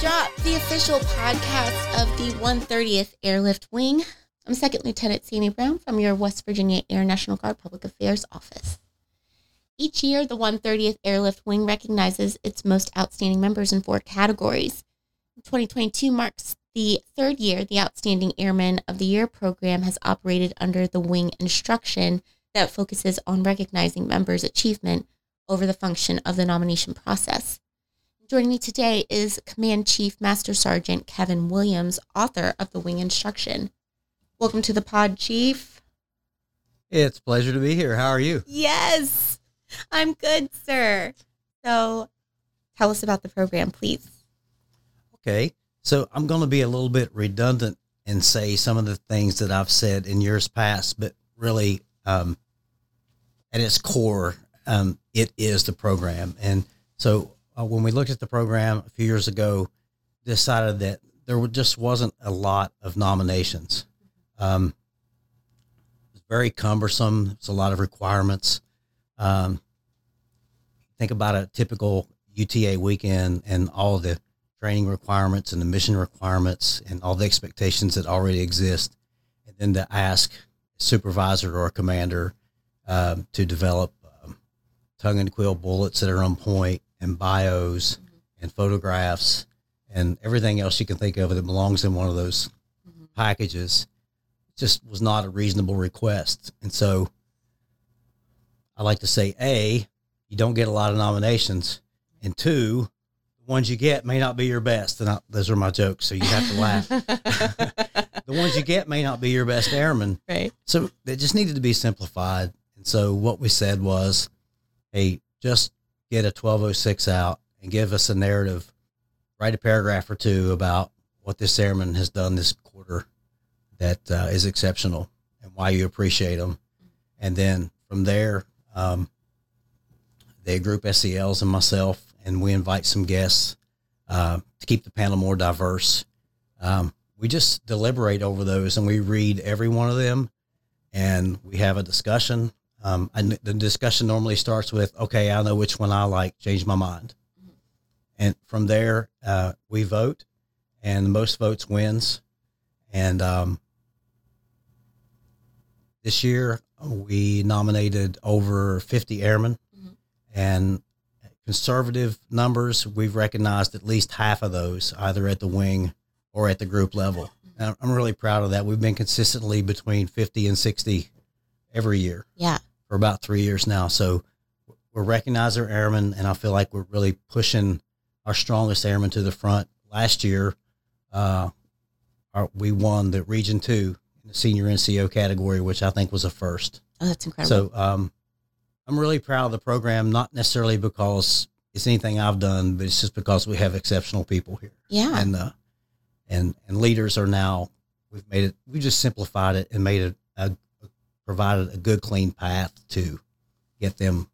Drop, the official podcast of the 130th Airlift Wing. I'm Second Lieutenant Sammy Brown from your West Virginia Air National Guard Public Affairs Office. Each year, the 130th Airlift Wing recognizes its most outstanding members in four categories. 2022 marks the third year the Outstanding Airman of the Year program has operated under the wing instruction that focuses on recognizing members' achievement over the function of the nomination process. Joining me today is Command Chief Master Sergeant Kevan Williams, author of the Wing Instruction. Welcome to the pod, Chief. It's a pleasure to be here. How are you? Yes, I'm good, sir. So tell us about the program, please. Okay. So I'm going to be a little bit redundant and say some of the things that I've said in years past, but really, um, at its core, um, it is the program. And so uh, when we looked at the program a few years ago, decided that there just wasn't a lot of nominations. Um, it's very cumbersome. It's a lot of requirements. Um, think about a typical UTA weekend and all the training requirements and the mission requirements and all the expectations that already exist, and then to ask a supervisor or a commander um, to develop um, tongue and quill bullets that are on point and bios mm-hmm. and photographs and everything else you can think of that belongs in one of those mm-hmm. packages just was not a reasonable request. And so I like to say, A, you don't get a lot of nominations. And two, the ones you get may not be your best. And I, those are my jokes. So you have to laugh. the ones you get may not be your best airmen. Right. So it just needed to be simplified. And so what we said was, hey, just get a 1206 out and give us a narrative, write a paragraph or two about what this airman has done this quarter that uh, is exceptional and why you appreciate them. And then from there, um, they group SELs and myself, and we invite some guests uh, to keep the panel more diverse. Um, we just deliberate over those and we read every one of them and we have a discussion um, and the discussion normally starts with, okay, I know which one I like, change my mind. Mm-hmm. And from there, uh, we vote, and the most votes wins. And um, this year, we nominated over 50 airmen. Mm-hmm. And conservative numbers, we've recognized at least half of those, either at the wing or at the group level. Mm-hmm. And I'm really proud of that. We've been consistently between 50 and 60 every year. Yeah for about three years now. So we're recognizing our airmen, and I feel like we're really pushing our strongest airmen to the front. Last year, uh, our, we won the Region Two in the senior NCO category, which I think was a first. Oh, that's incredible. So um, I'm really proud of the program, not necessarily because it's anything I've done, but it's just because we have exceptional people here. Yeah, and uh, and and leaders are now. We've made it. We just simplified it and made it a provided a good, clean path to get them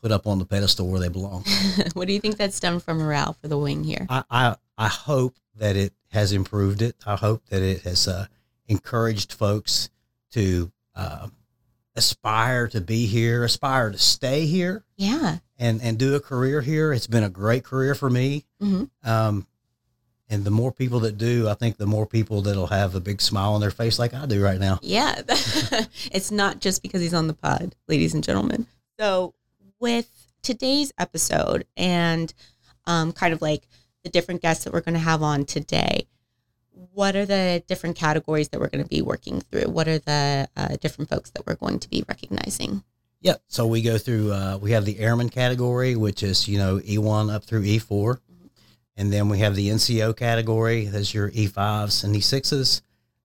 put up on the pedestal where they belong. what do you think that's done for morale for the wing here? I, I, I hope that it has improved it. I hope that it has uh, encouraged folks to uh, aspire to be here, aspire to stay here. Yeah. And, and do a career here. It's been a great career for me. Mm-hmm. Um, and the more people that do, I think the more people that'll have a big smile on their face like I do right now. Yeah. it's not just because he's on the pod, ladies and gentlemen. So, with today's episode and um, kind of like the different guests that we're going to have on today, what are the different categories that we're going to be working through? What are the uh, different folks that we're going to be recognizing? Yeah. So, we go through, uh, we have the airman category, which is, you know, E1 up through E4. And then we have the NCO category. That's your E5s and E6s.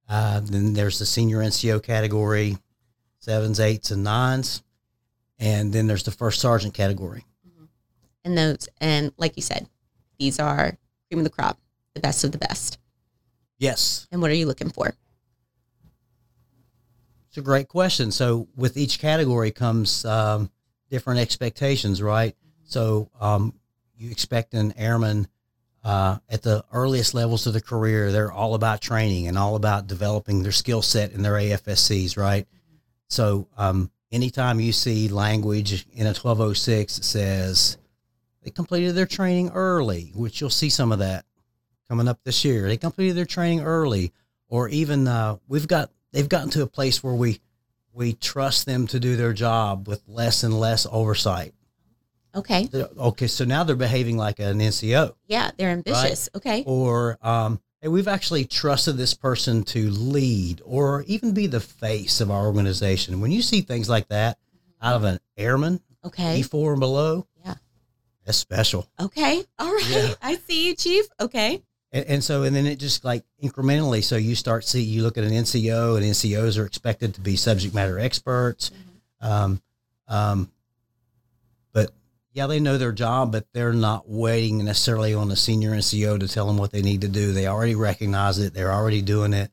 Uh, then there's the senior NCO category, sevens, eights, and nines. And then there's the first sergeant category. Mm-hmm. And those, and like you said, these are cream of the crop, the best of the best. Yes. And what are you looking for? It's a great question. So with each category comes um, different expectations, right? Mm-hmm. So um, you expect an airman uh, at the earliest levels of the career, they're all about training and all about developing their skill set in their AFSCs, right? So, um, anytime you see language in a 1206 that says they completed their training early, which you'll see some of that coming up this year. They completed their training early, or even uh, we've got they've gotten to a place where we we trust them to do their job with less and less oversight. Okay. Okay, so now they're behaving like an NCO. Yeah, they're ambitious. Okay. Or um, hey, we've actually trusted this person to lead or even be the face of our organization. When you see things like that out of an airman, Okay. E4 and below, Yeah. that's special. Okay. All right. Yeah. I see you, Chief. Okay. And, and so, and then it just like incrementally. So you start see, you look at an NCO, and NCOs are expected to be subject matter experts. Um, um, but yeah, they know their job, but they're not waiting necessarily on the senior NCO to tell them what they need to do. They already recognize it. They're already doing it,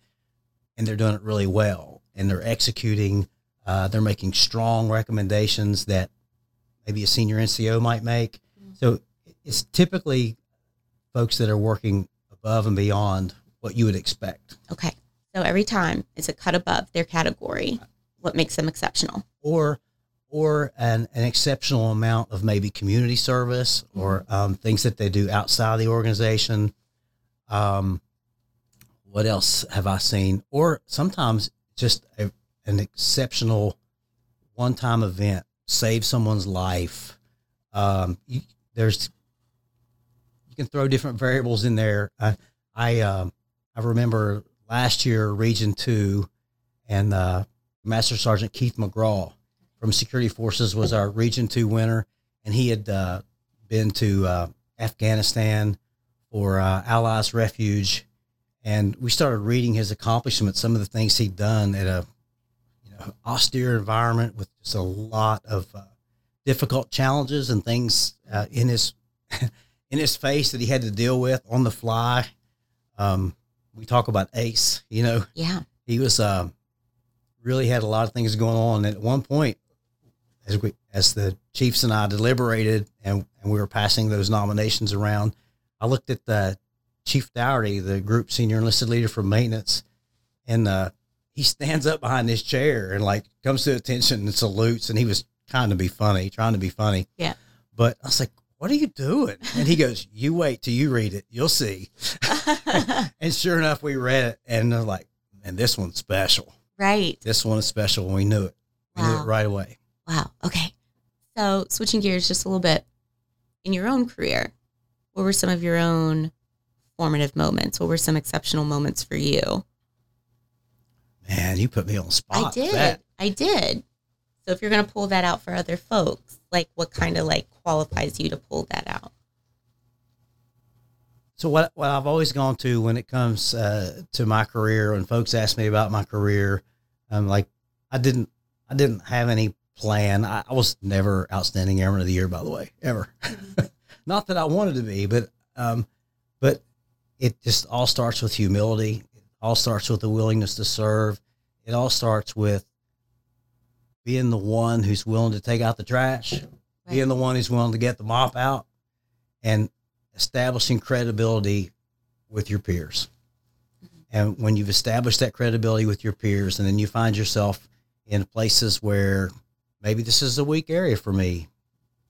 and they're doing it really well. And they're executing. Uh, they're making strong recommendations that maybe a senior NCO might make. So it's typically folks that are working above and beyond what you would expect. Okay. So every time it's a cut above their category. What makes them exceptional? or or an, an exceptional amount of maybe community service or um, things that they do outside the organization. Um, what else have I seen? Or sometimes just a, an exceptional one-time event save someone's life. Um, you, there's you can throw different variables in there. I I um, I remember last year Region Two, and uh, Master Sergeant Keith McGraw from Security Forces was our Region Two winner, and he had uh, been to uh, Afghanistan for uh, Allies Refuge, and we started reading his accomplishments, some of the things he'd done at a you know austere environment with just a lot of uh, difficult challenges and things uh, in his in his face that he had to deal with on the fly. Um, we talk about Ace, you know, Yeah. he was um, really had a lot of things going on. And at one point, as we as the Chiefs and I deliberated and, and we were passing those nominations around, I looked at the Chief Dougherty, the group senior enlisted leader for maintenance, and uh, he stands up behind his chair and like comes to attention and salutes. And he was trying to be funny, trying to be funny. Yeah. But I was like, "What are you doing?" And he goes, "You wait till you read it, you'll see." and sure enough, we read it, and they're like, and this one's special." right. this one is special and we knew it. We knew it right away. Wow. Okay. So switching gears just a little bit in your own career, what were some of your own formative moments? What were some exceptional moments for you? Man, you put me on the spot. I did. I did. So if you're going to pull that out for other folks, like what kind of like qualifies you to pull that out? So what what I've always gone to when it comes uh, to my career, when folks ask me about my career, I'm like, I didn't I didn't have any plan. I, I was never outstanding airman of the year, by the way, ever. Not that I wanted to be, but um, but it just all starts with humility. It all starts with the willingness to serve. It all starts with being the one who's willing to take out the trash, being the one who's willing to get the mop out, and establishing credibility with your peers. And when you've established that credibility with your peers, and then you find yourself in places where maybe this is a weak area for me,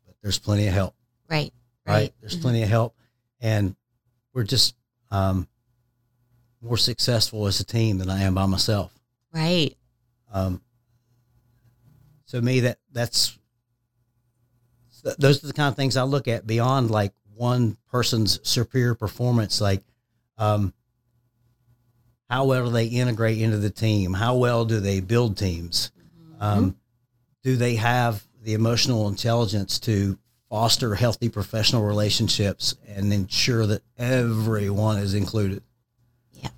but there's plenty of help, Right. right? There's Mhm. plenty of help. And we're just um, more successful as a team than I am by myself. Right. Um, so me, that that's those are the kind of things I look at beyond like one person's superior performance. Like, um, how well do they integrate into the team? How well do they build teams? Um, do they have the emotional intelligence to foster healthy professional relationships and ensure that everyone is included? Yeah.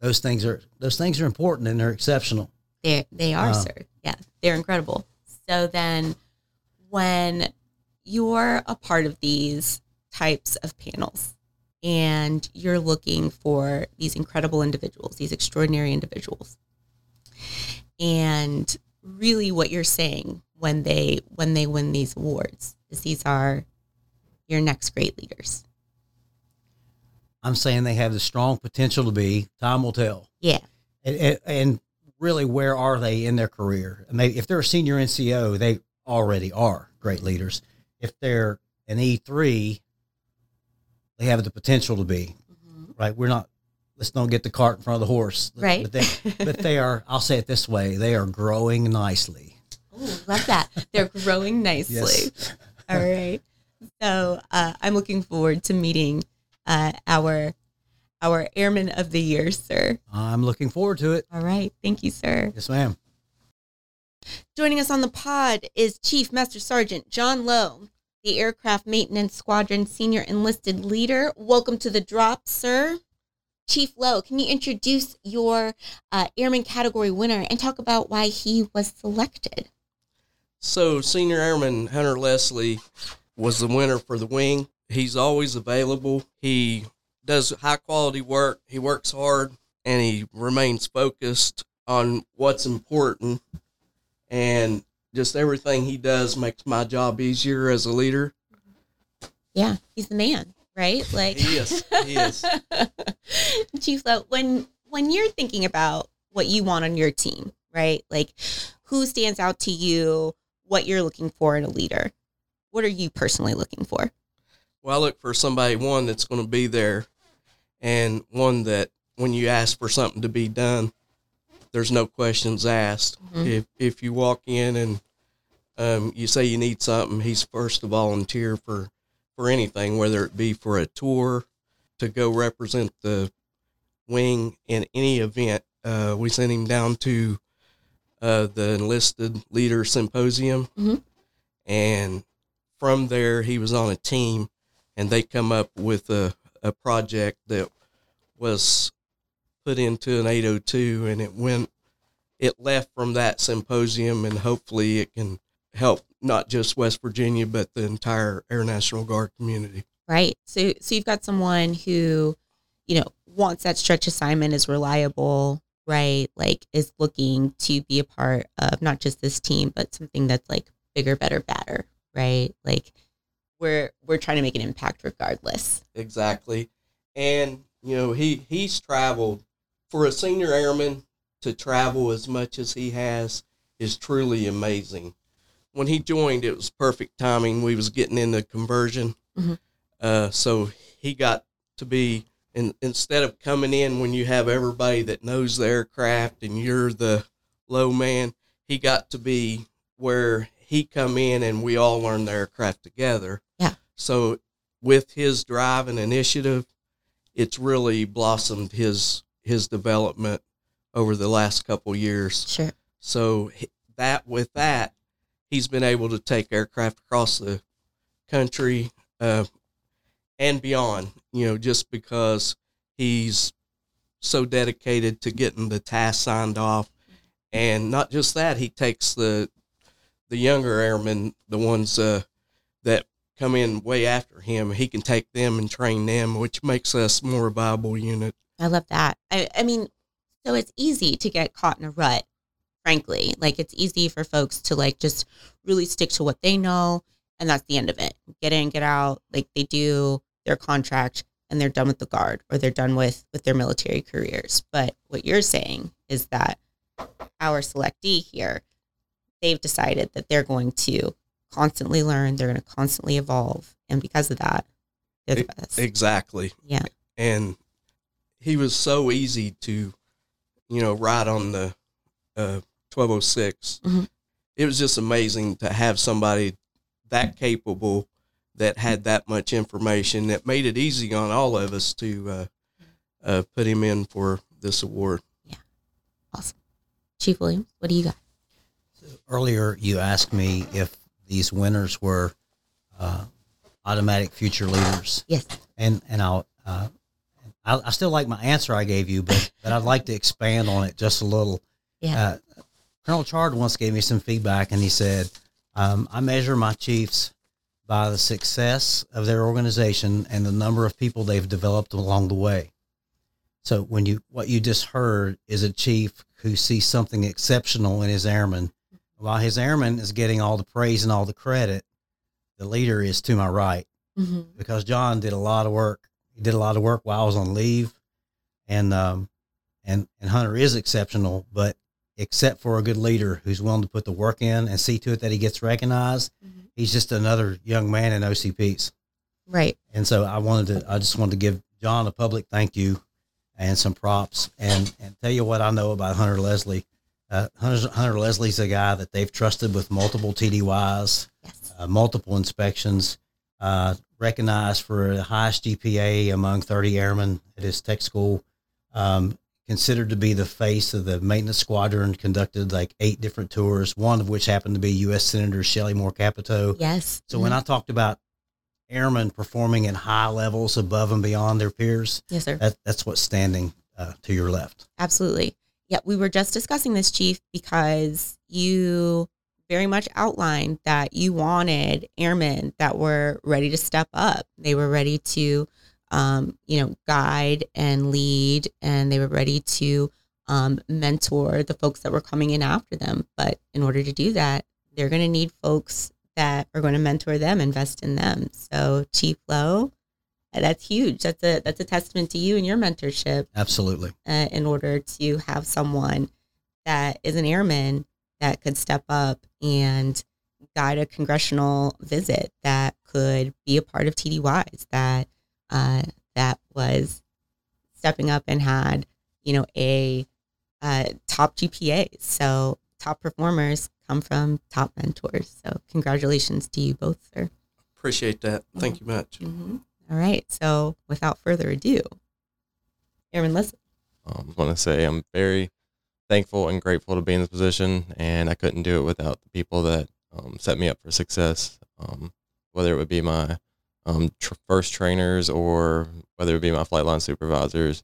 Those things are those things are important and they're exceptional. They they are, Wow. sir. Yeah, they're incredible. So then, when you're a part of these types of panels, and you're looking for these incredible individuals, these extraordinary individuals, and really what you're saying when they when they win these awards is these are your next great leaders. I'm saying they have the strong potential to be. Time will tell. Yeah. And, and, and really, where are they in their career? And they, if they're a senior NCO, they already are great leaders. If they're an E3, they have the potential to be. Mm-hmm. right? We're not. Let's don't get the cart in front of the horse, Right. But they, but they are. I'll say it this way: they are growing nicely. Oh, love that. They're growing nicely. Yes. All right. So uh, I'm looking forward to meeting uh, our our airman of the year, sir. I'm looking forward to it. All right. Thank you, sir. Yes, ma'am. Joining us on the pod is Chief Master Sergeant John Lowe, the Aircraft Maintenance Squadron Senior Enlisted Leader. Welcome to the drop, sir. Chief Lowe, can you introduce your uh, Airman category winner and talk about why he was selected? So, Senior Airman Hunter Leslie was the winner for the wing. He's always available. He does high quality work. He works hard and he remains focused on what's important. And just everything he does makes my job easier as a leader. Yeah, he's the man, right? Like He is. He is. Chief Lowe, when when you're thinking about what you want on your team, right? Like who stands out to you, what you're looking for in a leader. What are you personally looking for? Well, I look for somebody, one that's going to be there and one that when you ask for something to be done, there's no questions asked. Mhm. If if you walk in and um, you say you need something, he's first to volunteer for for anything, whether it be for a tour, to go represent the wing in any event. Uh, we sent him down to uh, the enlisted leader symposium, Mhm. and from there he was on a team, and they come up with a a project that was put into an 802 and it went it left from that symposium and hopefully it can help not just West Virginia but the entire Air National Guard community. Right. So so you've got someone who, you know, wants that stretch assignment is reliable, right? Like is looking to be a part of not just this team, but something that's like bigger, better, badder, right? Like we're we're trying to make an impact regardless. Exactly. And you know, he he's traveled for a senior airman to travel as much as he has is truly amazing. When he joined, it was perfect timing. We was getting into conversion, Mhm. uh, so he got to be. Instead of coming in when you have everybody that knows the aircraft and you're the low man, he got to be where he come in and we all learn the aircraft together. Yeah. So with his drive and initiative, it's really blossomed his his development over the last couple years. Sure. So that with that, he's been able to take aircraft across the country uh, and beyond. You know, just because he's so dedicated to getting the task signed off, and not just that, he takes the the younger airmen, the ones uh, that come in way after him. He can take them and train them, which makes us more a viable unit. I love that. I, I mean, so it's easy to get caught in a rut, frankly. Like it's easy for folks to like just really stick to what they know and that's the end of it. Get in, get out. Like they do their contract and they're done with the guard or they're done with with their military careers. But what you're saying is that our selectee here, they've decided that they're going to constantly learn, they're going to constantly evolve, and because of that, they're the best. Exactly. Yeah. And he was so easy to, you know, ride on the uh, 1206. Mhm. It was just amazing to have somebody that capable that had that much information that made it easy on all of us to uh, uh, put him in for this award. Yeah. Awesome. Chief Williams, what do you got? Earlier, you asked me if these winners were uh, automatic future leaders, Yes. and and I'll. Uh, I, I still like my answer I gave you, but but I'd like to expand on it just a little. Yeah. Uh, Colonel Chard once gave me some feedback, and he said, um, "I measure my chiefs by the success of their organization and the number of people they've developed along the way." So when you what you just heard is a chief who sees something exceptional in his airmen, while his airman is getting all the praise and all the credit, the leader is to my right Mm-hmm. because John did a lot of work. He did a lot of work while I was on leave, and um, and and Hunter is exceptional, but except for a good leader who's willing to put the work in and see to it that he gets recognized, he's just another young man in OCPs. Right. And so I wanted to, I just wanted to give John a public thank you and some props and and tell you what I know about Hunter Leslie. Uh, Hunter, Hunter Leslie's a guy that they've trusted with multiple TDYs, Yes. uh, multiple inspections, uh, recognized for the highest GPA among 30 airmen at his tech school. Um, considered to be the face of the maintenance squadron, conducted like eight different tours, one of which happened to be U.S. Senator Shelley Moore Capito. Yes. So when I talked about airmen performing at high levels above and beyond their peers, yes, sir. that, that's what's standing uh, to your left. Absolutely. Yeah, we were just discussing this, Chief, because you very much outlined that you wanted airmen that were ready to step up. They were ready to, um, you know, guide and lead, and they were ready to um, mentor the folks that were coming in after them. But in order to do that, they're going to need folks that are going to mentor them, invest in them. So, Chief Lowe, that's huge. That's a that's a testament to you and your mentorship Absolutely. uh, in order to have someone that is an airman that could step up and guide a congressional visit that could be a part of TDYs that uh, that was stepping up and had you know a uh, top GPA. So top performers come from top mentors. So congratulations to you both, sir. Appreciate that. Thank you much. Mm-hmm. All right. So without further ado, Airman Leslie. Um, I want to say I'm very thankful and grateful to be in this position, and I couldn't do it without the people that um, set me up for success. Um, whether it would be my um, tr- first trainers or whether it be my flight line supervisors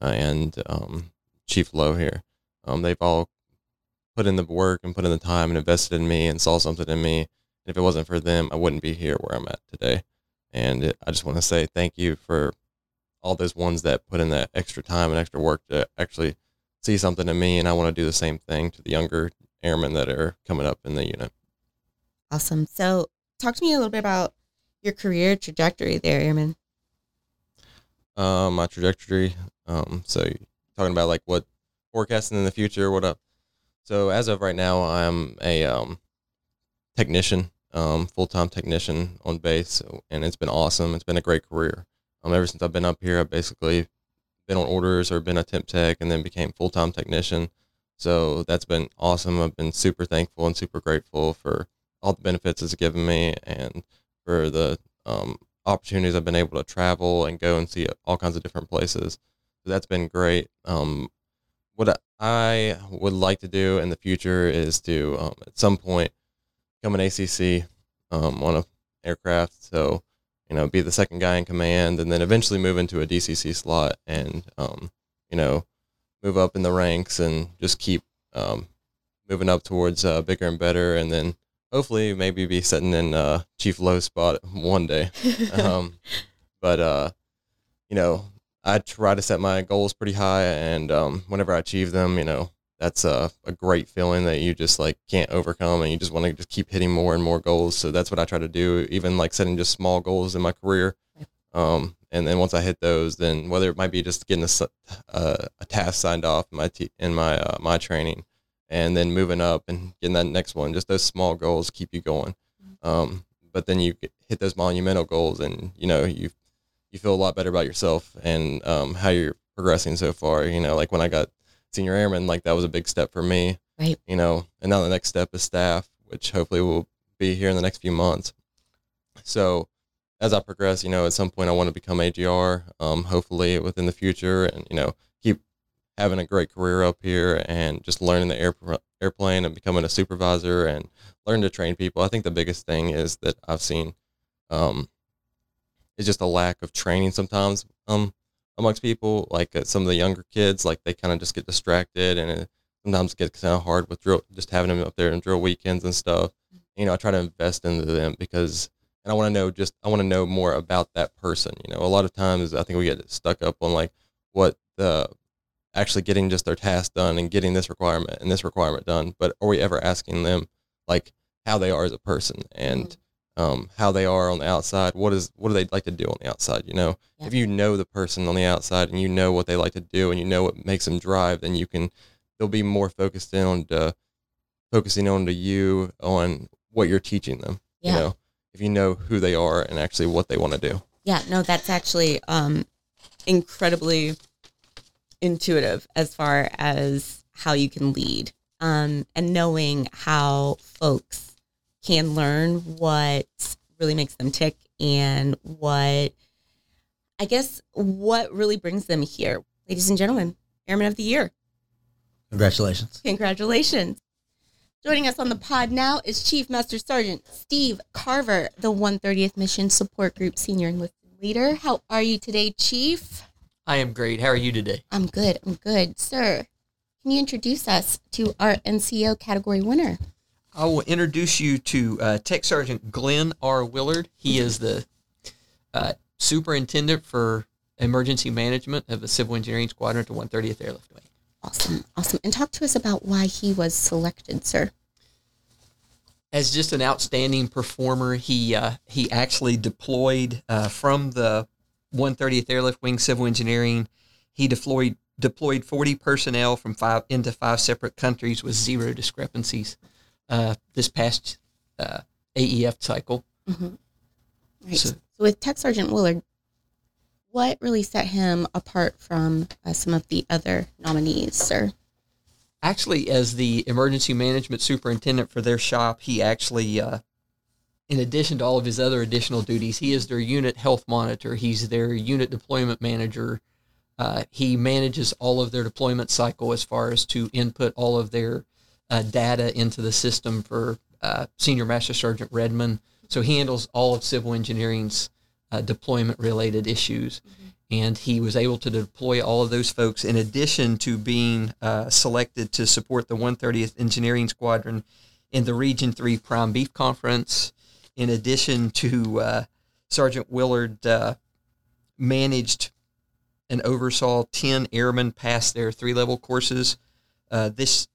uh, and um, Chief Lowe here, um, they've all put in the work and put in the time and invested in me and saw something in me. And if it wasn't for them, I wouldn't be here where I'm at today. And it, I just want to say thank you for all those ones that put in that extra time and extra work to actually see something in me. And I want to do the same thing to the younger airmen that are coming up in the unit. Awesome. So, talk to me a little bit about your career trajectory there, Airman. Uh, my trajectory. Um, so talking about like what forecasting in the future, what up? So as of right now, I'm a um, technician, um, full time technician on base, and it's been awesome. It's been a great career. Um, ever since I've been up here, I've basically been on orders or been a temp tech, and then became full time technician. So that's been awesome. I've been super thankful and super grateful for all the benefits it's given me, and for the um, opportunities I've been able to travel and go and see all kinds of different places. So that's been great. Um, what I would like to do in the future is to um, at some point become an ACC um, on a aircraft. So you know, be the second guy in command, and then eventually move into a DCC slot, and um, you know, move up in the ranks and just keep um, moving up towards uh, bigger and better, and then hopefully maybe be sitting in uh, Chief Lowe spot one day. Um, but uh, you know, I try to set my goals pretty high, and um, whenever I achieve them, you know, that's a, a great feeling that you just like can't overcome, and you just want to just keep hitting more and more goals. So that's what I try to do, even like setting just small goals in my career. Um, and then once I hit those, then whether it might be just getting a, uh, a task signed off in my t- in my uh, my training, and then moving up and getting that next one, just those small goals keep you going. Um, but then you hit those monumental goals, and you know you you feel a lot better about yourself and um, how you're progressing so far. You know, like when I got senior airman, like that was a big step for me. Right. You know, and now the next step is staff, which hopefully will be here in the next few months. So as I progress, you know, at some point I want to become AGR, um, hopefully within the future, and you know, having a great career up here and just learning the air, airplane and becoming a supervisor and learn to train people. I think the biggest thing is that I've seen um, is just a lack of training sometimes um, amongst people. Like uh, some of the younger kids, like they kind of just get distracted and it sometimes gets kind of hard with drill, just having them up there and drill weekends and stuff. You know, I try to invest into them because and I want to know just I want to know more about that person. You know, a lot of times I think we get stuck up on like what the actually getting just their task done and getting this requirement and this requirement done, but are we ever asking them like how they are as a person and um, how they are on the outside? What is what do they like to do on the outside? You know, Yeah. if you know the person on the outside and you know what they like to do and you know what makes them drive, then you can they'll be more focused in on to, focusing on to you on what you're teaching them. Yeah. You know, if you know who they are and actually what they want to do. Yeah, no, that's actually um, incredibly intuitive as far as how you can lead um, and knowing how folks can learn what really makes them tick and what I guess what really brings them here. Ladies and gentlemen, Airman of the Year. Congratulations. Congratulations. Joining us on the pod now is Chief Master Sergeant Steve Carver, the 130th Mission Support Group Senior Enlisted Leader. How are you today, Chief? I am great. How are you today? I'm good. I'm good. Sir, can you introduce us to our NCO category winner? I will introduce you to uh, Tech Sergeant Glenn R. Willard. He is the uh, superintendent for emergency management of the Civil Engineering Squadron at the 130th Airlift Wing. Awesome. Awesome. And talk to us about why he was selected, sir. As just an outstanding performer, he uh, he actually deployed uh, from the 130th Airlift Wing Civil Engineering. He deployed deployed 40 personnel from five into five separate countries with zero discrepancies. Uh, this past uh, AEF cycle. Right. So- So, with Tech Sergeant Willard, what really set him apart from uh, some of the other nominees, sir? actually as the emergency management superintendent for their shop he actually uh, in addition to all of his other additional duties he is their unit health monitor. He's their unit deployment manager. Uh, he manages all of their deployment cycle as far as to input all of their uh, data into the system for uh, senior master sergeant redmond. So he handles all of civil engineering's uh, deployment related issues. And he was able to deploy all of those folks in addition to being uh, selected to support the 130th Engineering Squadron in the Region 3 Prime Beef Conference. In addition to uh, Sergeant Willard uh, managed and oversaw 10 airmen pass their three level courses uh, this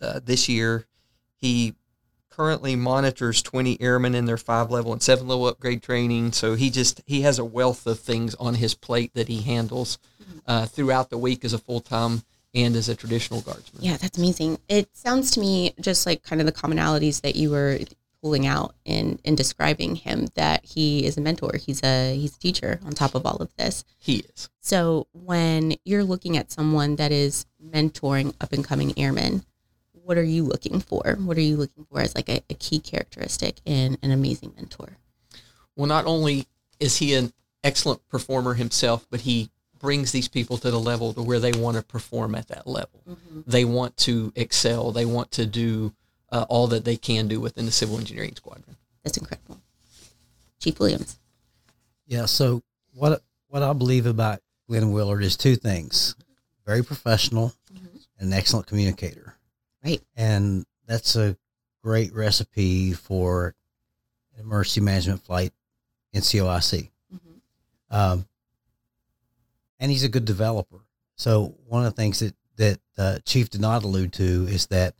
uh, this year. He currently monitors 20 airmen in their five level and seven level upgrade training. So he just he has a wealth of things on his plate that he handles uh, throughout the week as a full time and as a traditional guardsman. Yeah, that's amazing. It sounds to me just like kind of the commonalities that you were pulling out in in describing him that he is a mentor. He's a he's a teacher on top of all of this. He is. So when you're looking at someone that is mentoring up and coming airmen, what are you looking for? What are you looking for as like a, a key characteristic in an amazing mentor? Well, not only is he an excellent performer himself, but he brings these people to the level to where they want to perform at that level. Mm-hmm. They want to excel. They want to do uh, all that they can do within the civil engineering squadron. That's incredible. Chief Williams. Yeah. So what what I believe about Glenn Willard is two things: very professional and an excellent communicator. Right. And that's a great recipe for an emergency management flight in COIC. Um, and he's a good developer. So one of the things that that uh, Chief did not allude to is that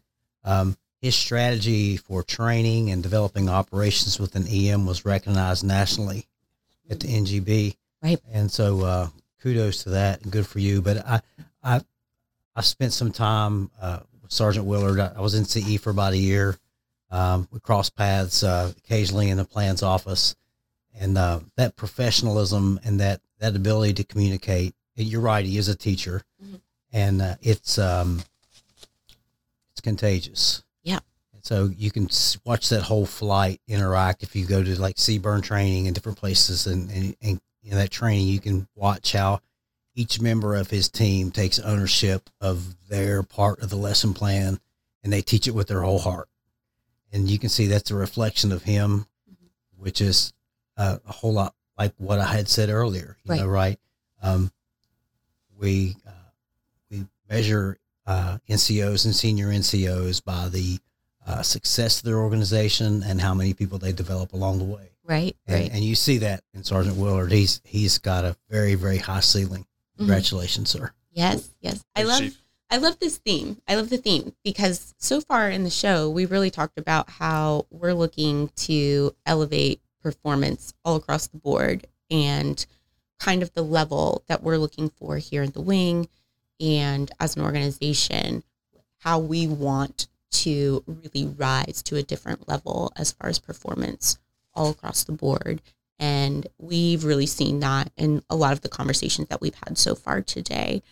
um, his strategy for training and developing operations within EM was recognized nationally at the NGB. Right. And so uh, kudos to that and good for you. But I I I spent some time uh, with Sergeant Willard. I, I was in CE for about a year. Um, we crossed paths uh, occasionally in the plans office, and uh, that professionalism and that that ability to communicate. and You're right. He is a teacher, Mhm. and uh, it's um, it's contagious. So you can watch that whole flight interact if you go to like CBRN training and different places, and and, and in that training you can watch how each member of his team takes ownership of their part of the lesson plan, and they teach it with their whole heart. And you can see that's a reflection of him, which is uh, a whole lot like what I had said earlier. You know, right? Um, we uh, we measure uh, NCOs and senior NCOs by the uh, success of their organization and how many people they develop along the way. Right. And, right. and you see that in Sergeant Willard. He's he's got a very very high ceiling. Mhm. Congratulations, sir. Yes. Yes. I love. Chief. I love this theme. I love the theme because so far in the show, we really talked about how we're looking to elevate performance all across the board and kind of the level that we're looking for here in the wing and as an organization, how we want to really rise to a different level as far as performance all across the board And we've really seen that in a lot of the conversations that we've had so far today.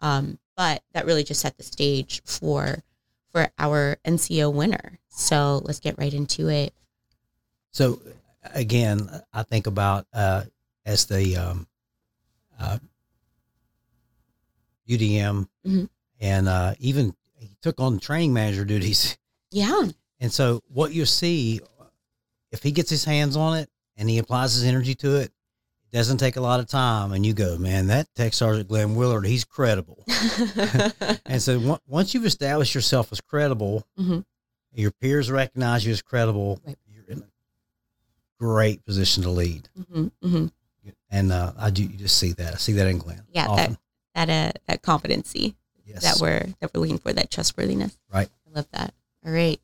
Um, but that really just set the stage for for our NCO winner. So let's get right into it. So again, I think about uh, as the um, uh, UDM, Mhm. and uh, even he took on training manager duties. Yeah. And so what you see, if he gets his hands on it and he applies his energy to it, it doesn't take a lot of time. And you go, man, that Tech Sergeant Glenn Willard, he's credible. and so on- once you've established yourself as credible, Mhm. your peers recognize you as credible, Right. you're in a great position to lead. hmm hmm And uh, I do you just see that. I see that in Glenn. Yeah, often. that that uh, that competency yes. that we're that we're looking for, that trustworthiness. Right. I love that. All right,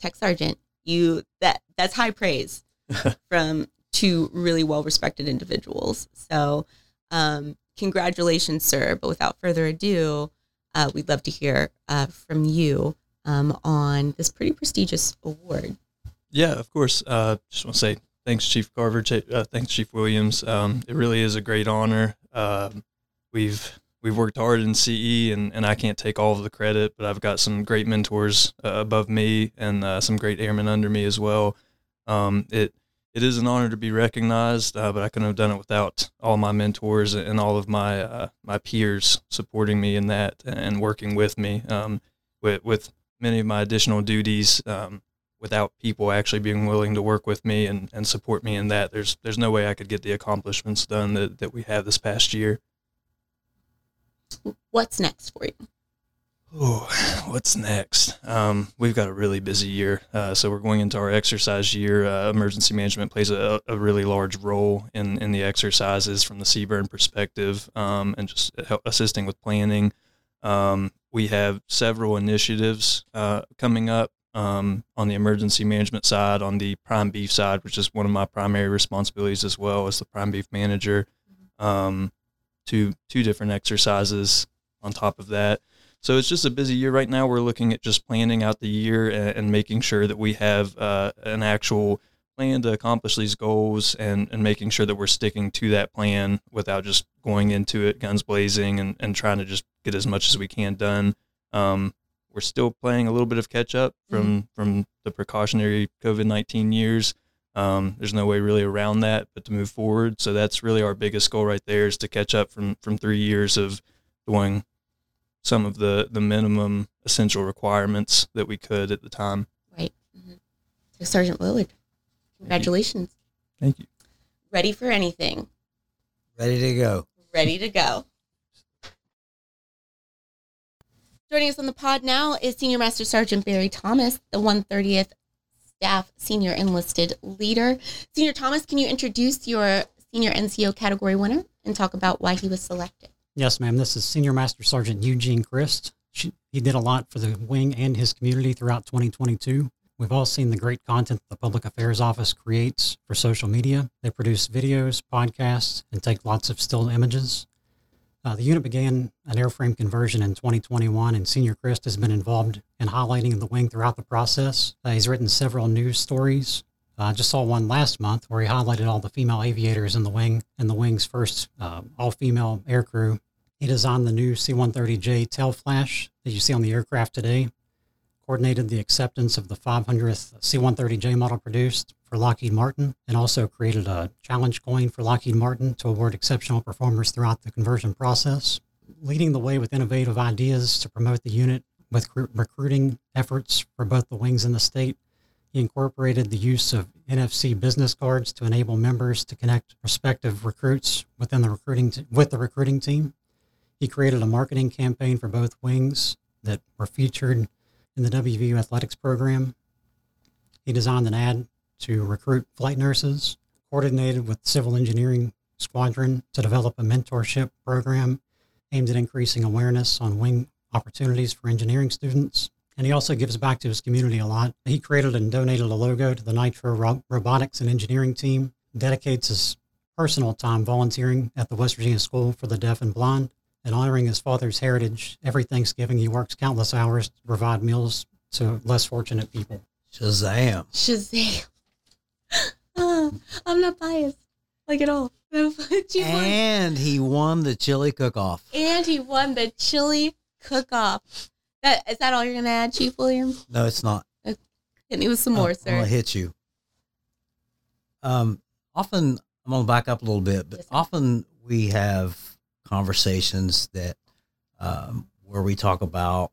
Tech Sergeant, you that that's high praise from two really well respected individuals. So, um, congratulations, sir. But without further ado, uh, we'd love to hear uh, from you um, on this pretty prestigious award. Yeah, of course. Uh, just want to say thanks, Chief Carver. Uh, thanks, Chief Williams. Um, it really is a great honor. Um, we've we've worked hard in CE, and, and I can't take all of the credit, but I've got some great mentors uh, above me and uh, some great airmen under me as well. Um, it it is an honor to be recognized, uh, but I couldn't have done it without all my mentors and all of my uh, my peers supporting me in that and working with me um, with with many of my additional duties. Um, without people actually being willing to work with me and, and support me in that, there's there's no way I could get the accomplishments done that, that we have this past year. What's next for you? Oh, what's next? Um, we've got a really busy year. Uh, so we're going into our exercise year. Uh, emergency management plays a, a really large role in, in the exercises from the CBRN perspective um, and just help, assisting with planning. Um, we have several initiatives uh, coming up um, on the emergency management side, on the prime beef side, which is one of my primary responsibilities as well as the prime beef manager. Um, two two different exercises on top of that. So it's just a busy year right now. We're looking at just planning out the year and, and making sure that we have uh, an actual plan to accomplish these goals and, and making sure that we're sticking to that plan without just going into it guns blazing and, and trying to just get as much as we can done. Um, we're still playing a little bit of catch up from, from the precautionary COVID 19 years. Um, there's no way really around that but to move forward. So that's really our biggest goal right there is to catch up from, from three years of doing some of the the minimum essential requirements that we could at the time. Right. Mm-hmm. Tech Sergeant Willard, congratulations. Thank you. Ready for anything? Ready to go. ready to go. Joining us on the pod now is Senior Master Sergeant Barry Thomas, the 130th Staff Senior Enlisted Leader. Senior Thomas, can you introduce your Senior NCO category winner and talk about why he was selected? Yes, ma'am. This is Senior Master Sergeant Eugene Christ. She- He did a lot for the wing and his community throughout 2022. We've all seen the great content the Public Affairs Office creates for social media. They produce videos, podcasts, and take lots of still images. Uh, the unit began an airframe conversion in 2021, and Senior Christ has been involved in highlighting the wing throughout the process. Uh, he's written several news stories. Uh, I just saw one last month where he highlighted all the female aviators in the wing and the wing's first uh, all female aircrew. He designed the new C 130J tail flash that you see on the aircraft today, coordinated the acceptance of the 500th C 130J model produced for Lockheed Martin, and also created a challenge coin for Lockheed Martin to award exceptional performers throughout the conversion process. Leading the way with innovative ideas to promote the unit with recru- recruiting efforts for both the wings and the state, he incorporated the use of NFC business cards to enable members to connect prospective recruits within the recruiting t- with the recruiting team. He created a marketing campaign for both wings that were featured in the WVU athletics program. He designed an ad to recruit flight nurses, coordinated with Civil Engineering Squadron to develop a mentorship program aimed at increasing awareness on wing opportunities for engineering students. And he also gives back to his community a lot. He created and donated a logo to the Nitro Ro- Robotics and Engineering team, dedicates his personal time volunteering at the West Virginia School for the Deaf and Blind, and honoring his father's heritage. Every Thanksgiving, he works countless hours to provide meals to less fortunate people. Shazam. Shazam. Ah, I'm not biased, like at all. And he won the chili cook-off. and he won the chili cook-off. That is that all you're gonna add, Chief Williams? No, it's not. Hit me with some I'm- more, gonna sir. hit you. Um, often I'm gonna back up a little bit, but Yes, often we have conversations that um, where we talk about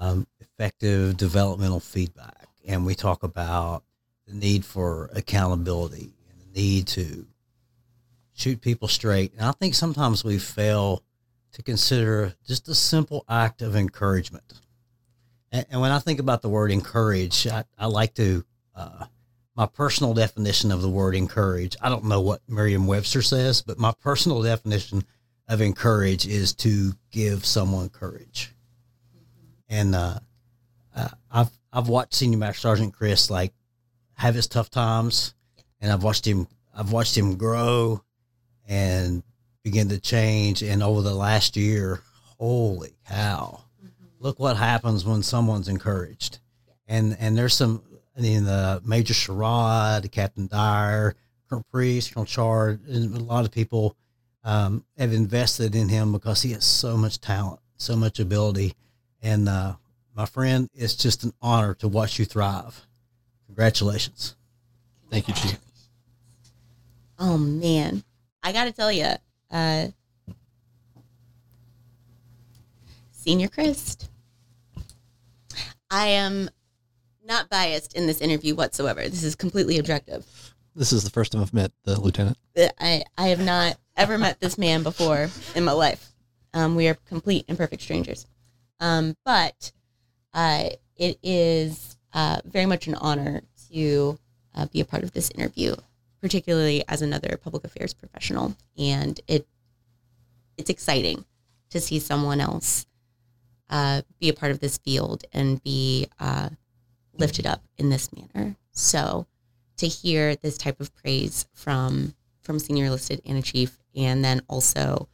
um, effective developmental feedback, and we talk about the need for accountability and the need to shoot people straight. And I think sometimes we fail to consider just a simple act of encouragement. And, and when I think about the word encourage, I, I like to, uh, my personal definition of the word encourage, I don't know what Merriam Webster says, but my personal definition of encourage is to give someone courage. And uh, uh, I've, I've watched Senior Master Sergeant Chris like have his tough times, and I've watched him, I've watched him grow and begin to change. And over the last year, holy cow look what happens when someone's encouraged. And and there's some I mean the Major Sherrod, Captain Dyer, Colonel Priest, Colonel Chard, and a lot of people um, have invested in him because he has so much talent, so much ability. And uh, my friend, it's just an honor to watch you thrive. Congratulations. Thank you, Chief. Oh man, I gotta tell you, uh, Senior Christ, I am not biased in this interview whatsoever. This is completely objective. This is the first time I've met the lieutenant. I I have not ever met this man before in my life. Um, we are complete and perfect strangers. Um, but uh, it is uh, very much an honor to uh, be a part of this interview, particularly as another public affairs professional. And it it's exciting to see someone else uh, be a part of this field and be uh, lifted up in this manner. So to hear this type of praise from from senior enlisted and a chief, and then also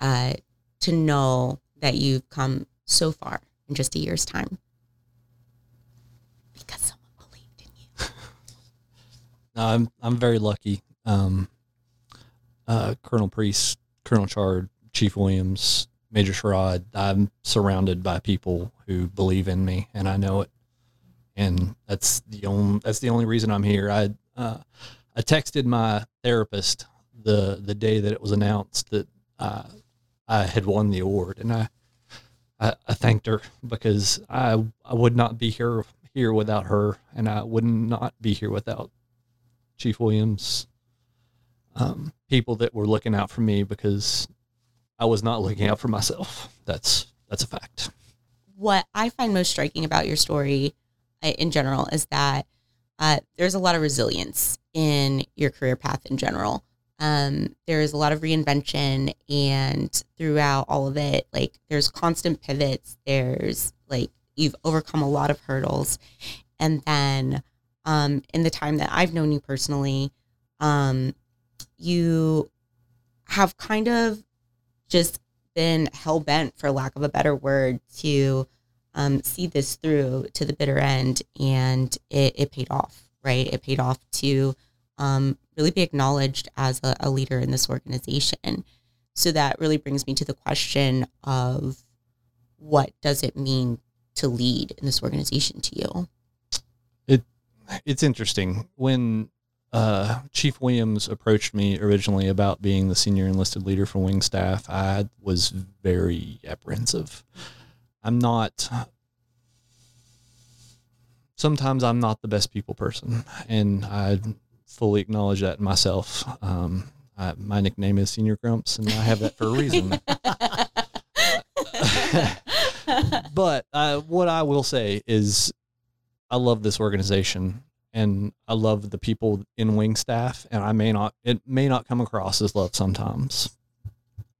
uh, to know that you've come so far in just a year's time because someone believed in you. No, I'm I'm very lucky. Um, uh, Colonel Priest, Colonel Chard, Chief Williams, Major Sherrod. I'm surrounded by people who believe in me, and I know it. And that's the only that's the only reason I'm here. I uh, I texted my therapist the the day that it was announced that uh, I had won the award, and I, I I thanked her because I I would not be here here without her, and I would not be here without Chief Williams, um, people that were looking out for me because I was not looking out for myself. That's that's a fact. what I find most striking about your story uh, in general is that uh, there's a lot of resilience in your career path in general. Um, there's a lot of reinvention, and throughout all of it, like there's constant pivots. There's like you've overcome a lot of hurdles, and then um, in the time that I've known you personally, um, you have kind of just been hell bent, for lack of a better word, to um, see this through to the bitter end, and it, it paid off, right? It paid off to um, really be acknowledged as a, a leader in this organization. So that really brings me to the question of what does it mean to lead in this organization to you? It It's interesting when uh, Chief Williams approached me originally about being the senior enlisted leader for wing staff. I was very apprehensive. I'm not. Sometimes I'm not the best people person, and I fully acknowledge that in myself. Um, I, my nickname is Senior Grumps, and I have that for a reason. but uh, what I will say is, I love this organization, and I love the people in wing staff. And I may not, it may not come across as love sometimes,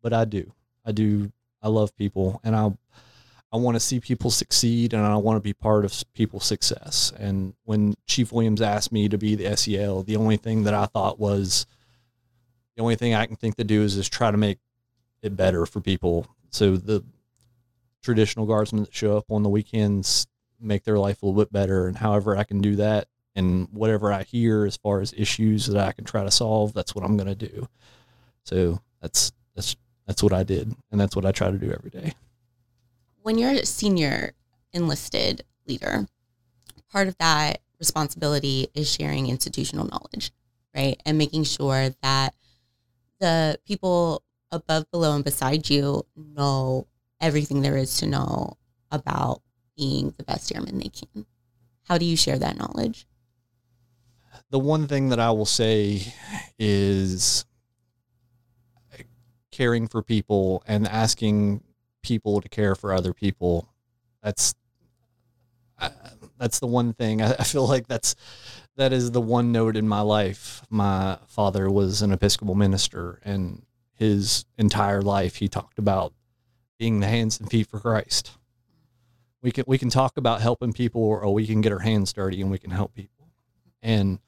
but I do. I do. I love people, and I, I want to see people succeed, and I want to be part of people's success. And when Chief Williams asked me to be the SEL, the only thing that I thought was, the only thing I can think to do is just try to make it better for people. So the traditional guardsmen that show up on the weekends make their life a little bit better and however I can do that and whatever I hear as far as issues that I can try to solve, that's what I'm going to do. So that's that's that's what I did, and that's what I try to do every day. When you're a senior enlisted leader, part of that responsibility is sharing institutional knowledge, right? And making sure that the people above, below, and beside you know everything there is to know about being the best airman they can. How do you share that knowledge? The one thing that I will say is caring for people and asking people to care for other people. That's that's the one thing I feel like that's that is the one note in my life. My father was an Episcopal minister, and his entire life he talked about being the hands and feet for Christ. We can we can talk about helping people, or oh, we can get our hands dirty and we can help people. And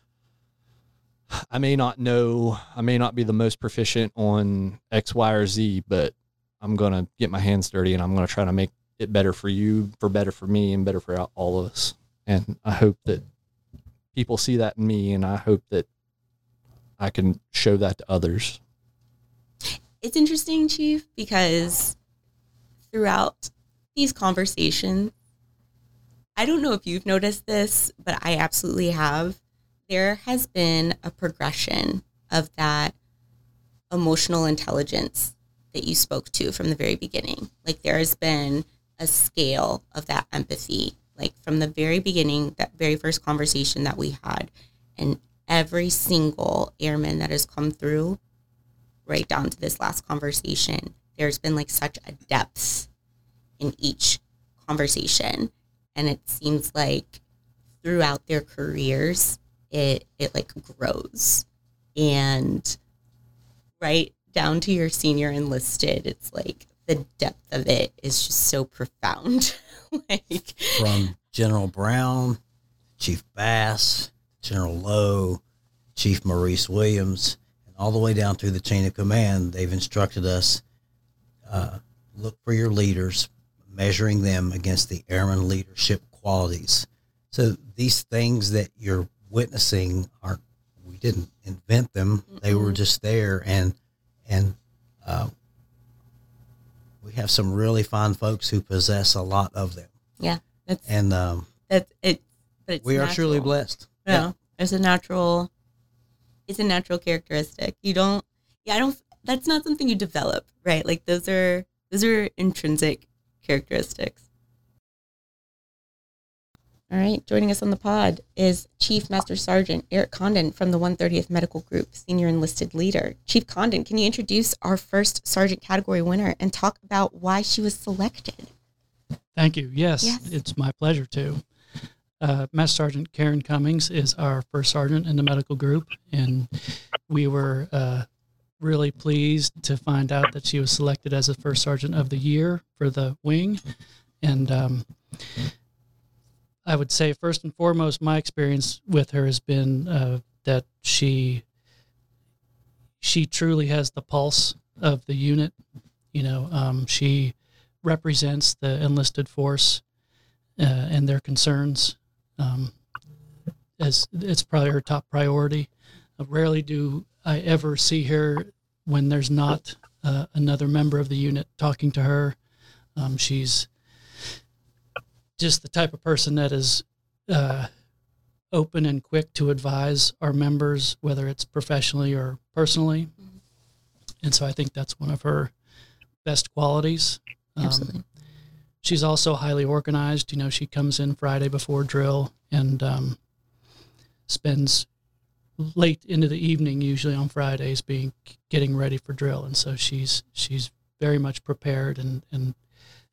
I may not know, I may not be the most proficient on X, Y, or Z, but I'm gonna get my hands dirty and I'm gonna try to make it better for you, for better for me, and better for all of us. And I hope that people see that in me, and I hope that I can show that to others. It's interesting, Chief, because throughout these conversations, I don't know if you've noticed this, but I absolutely have. There has been a progression of that emotional intelligence that you spoke to from the very beginning. Like there has been a scale of that empathy, like from the very beginning, that very first conversation that we had, and every single airman that has come through, right down to this last conversation, there's been like such a depth in each conversation. And it seems like throughout their careers, it it like grows. And right down to your senior enlisted, it's like the depth of it is just so profound. like from General Brown, Chief Bass, General Lowe, Chief Maurice Williams, and all the way down through the chain of command, they've instructed us uh, look for your leaders, measuring them against the airman leadership qualities. So these things that you're witnessing are we didn't invent them; they were just there, and and uh, we have some really fine folks who possess a lot of them. yeah, that's And um, that's it. But it's we are truly blessed. No, it's a natural. It's a natural characteristic. You don't. Yeah, I don't. That's not something you develop, right? Like those are those are intrinsic characteristics. All right, joining us on the pod is Chief Master Sergeant Eric Condon from the 130th Medical Group, Senior Enlisted Leader. Chief Condon, can you introduce our first Sergeant category winner and talk about why she was selected? Thank you. Yes, Yes. it's my pleasure to. Uh, Master Sergeant Karen Cummings is our first sergeant in the medical group, and we were uh, really pleased to find out that she was selected as the first sergeant of the year for the wing. And um, I would say, first and foremost, my experience with her has been uh, that she she truly has the pulse of the unit. You know, um, she represents the enlisted force uh, and their concerns. Um, as it's probably her top priority. Rarely do I ever see her when there's not uh, another member of the unit talking to her. Um, she's just the type of person that is uh, open and quick to advise our members, whether it's professionally or personally. And so I think that's one of her best qualities. Um, Absolutely. she's also highly organized. You know, she comes in Friday before drill and um, spends late into the evening, usually on Fridays, being getting ready for drill. And so she's she's very much prepared. And and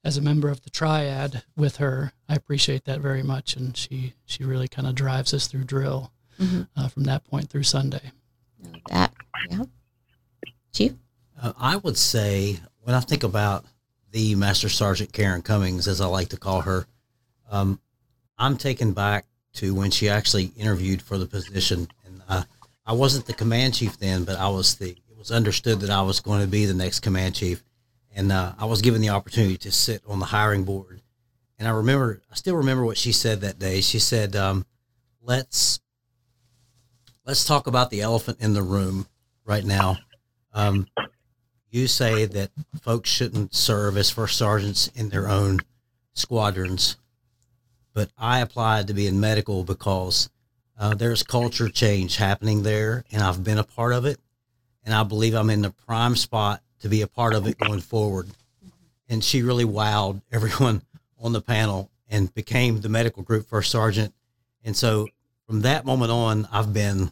as a member of the triad with her, I appreciate that very much. And she she really kind of drives us through drill Mhm. uh, from that point through Sunday. That, yeah. Chief? Uh, I would say when I think about the Master Sergeant Karen Cummings, as I like to call her, um, I'm taken back to when she actually interviewed for the position, and I wasn't the command chief then, but I was the. It was understood that I was going to be the next command chief, and uh, I was given the opportunity to sit on the hiring board. And I remember, I still remember what she said that day. She said, um, "Let's let's talk about the elephant in the room right now. Um, you say that folks shouldn't serve as first sergeants in their own squadrons, but I applied to be in medical because uh, there's culture change happening there, and I've been a part of it, and I believe I'm in the prime spot to be a part of it going forward. And she really wowed everyone on the panel and became the medical group first sergeant. And so from that moment on, I've been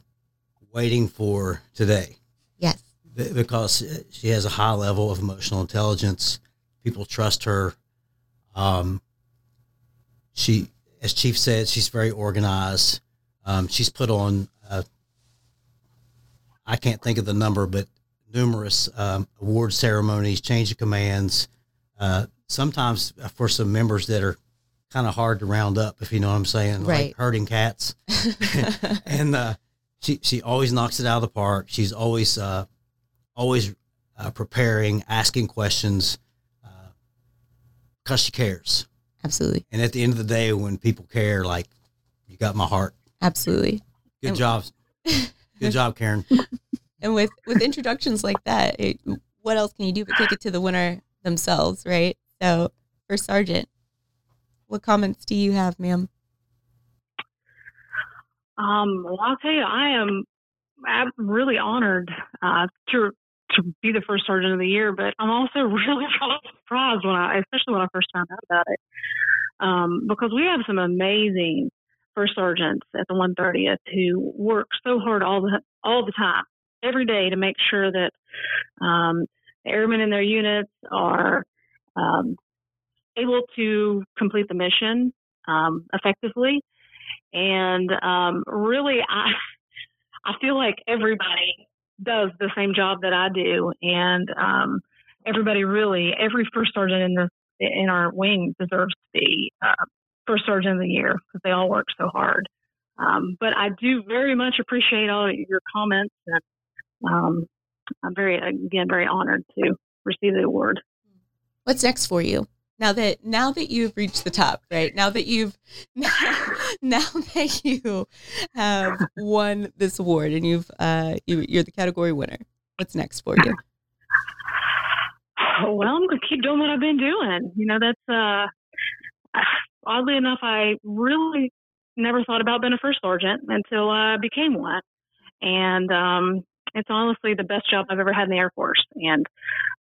waiting for today Yes. because she has a high level of emotional intelligence. People trust her. Um, she, as Chief said, she's very organized. Um, she's put on, uh, I can't think of the number, but numerous um, award ceremonies, change of commands. Uh, sometimes for some members that are kind of hard to round up, if you know what I'm saying, Right. like herding cats. and uh, she she always knocks it out of the park. She's always uh, always uh, preparing, asking questions, because she cares. Absolutely. And at the end of the day, when people care, like you got my heart. Absolutely. Good And- job, good job, Karen. And with with introductions like that, it, what else can you do but take it to the winner themselves, right? So, First Sergeant, what comments do you have, ma'am? Um, well, I'll tell you, I am I'm really honored uh, to to be the first sergeant of the year, but I'm also really, really surprised when I, especially when I first found out about it, um, because we have some amazing first sergeants at the 130th who work so hard all the all the time, every day, to make sure that um, the airmen in their units are um, able to complete the mission um, effectively. And um, really I I feel like everybody does the same job that I do, and um, everybody really every first sergeant in the in our wing deserves to be uh, first sergeant of the year because they all work so hard. Um, but I do very much appreciate all your comments, and um, I'm very again very honored to receive the award. What's next for you? Now that now that you've reached the top, right? Now that you've now, that you have won this award and you've uh you, you're the category winner. What's next for you? Well, I'm gonna keep doing what I've been doing. You know, that's uh, oddly enough, I really never thought about being a first sergeant until I became one, and um, it's honestly the best job I've ever had in the Air Force. And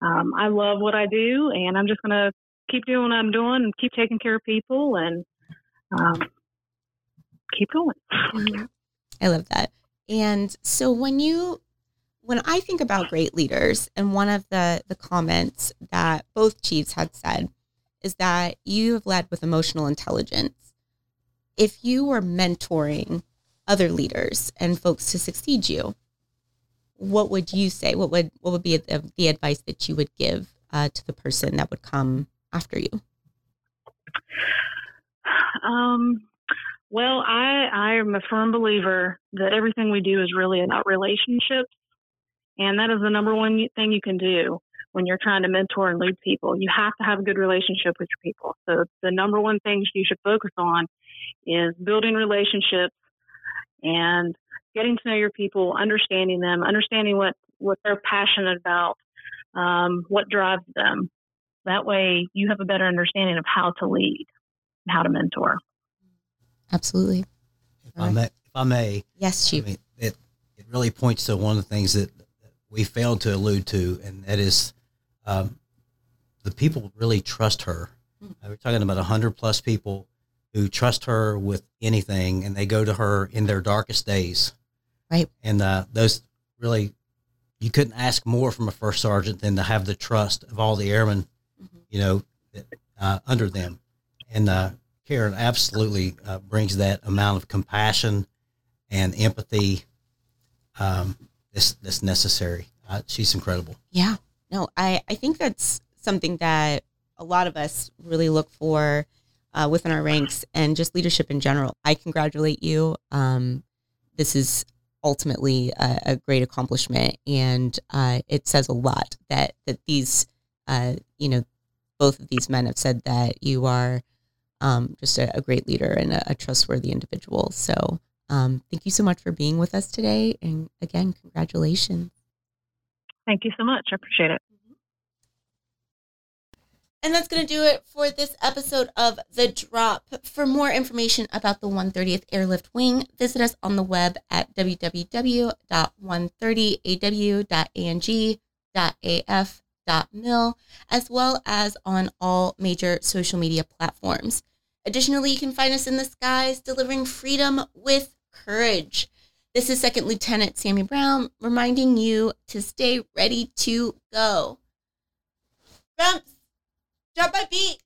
um, I love what I do, and I'm just gonna keep doing what I'm doing and keep taking care of people and um, keep going. I love that. And so when you when I think about great leaders, and one of the the comments that both chiefs had said is that you have led with emotional intelligence. If you were mentoring other leaders and folks to succeed you, what would you say? What would what would be the, the advice that you would give uh, to the person that would come after you? Um, well, I I am a firm believer that everything we do is really about relationships, and that is the number one thing you can do when you're trying to mentor and lead people. You have to have a good relationship with your people. So the number one things you should focus on is building relationships and getting to know your people, understanding them, understanding what what they're passionate about, um, what drives them. That way, you have a better understanding of how to lead, and how to mentor. Absolutely. If I may, if I may, Yes, I chief. mean, it it really points to one of the things that we failed to allude to, and that is um, the people really trust her. Uh, We're talking about hundred plus people who trust her with anything, and they go to her in their darkest days. Right. And uh, those really, you couldn't ask more from a first sergeant than to have the trust of all the airmen, you know, that, uh, under them. And uh, Karen absolutely uh, brings that amount of compassion and empathy um, that's, that's necessary. Uh, she's incredible. Yeah. No, I, I think that's something that a lot of us really look for uh, within our ranks and just leadership in general. I congratulate you. Um, this is ultimately a, a great accomplishment, and uh, it says a lot that that these, uh, you know, both of these men have said that you are um, just a, a great leader and a, a trustworthy individual. So Um, thank you so much for being with us today. And again, congratulations. Thank you so much. I appreciate it. And that's going to do it for this episode of The Drop. For more information about the 130th Airlift Wing, visit us on the web at www.130aw.ang.af.mil, as well as on all major social media platforms. Additionally, you can find us in the skies delivering freedom with courage. This is Second Lieutenant Sammy Brown reminding you to stay ready to go. Rumps, drop my beat.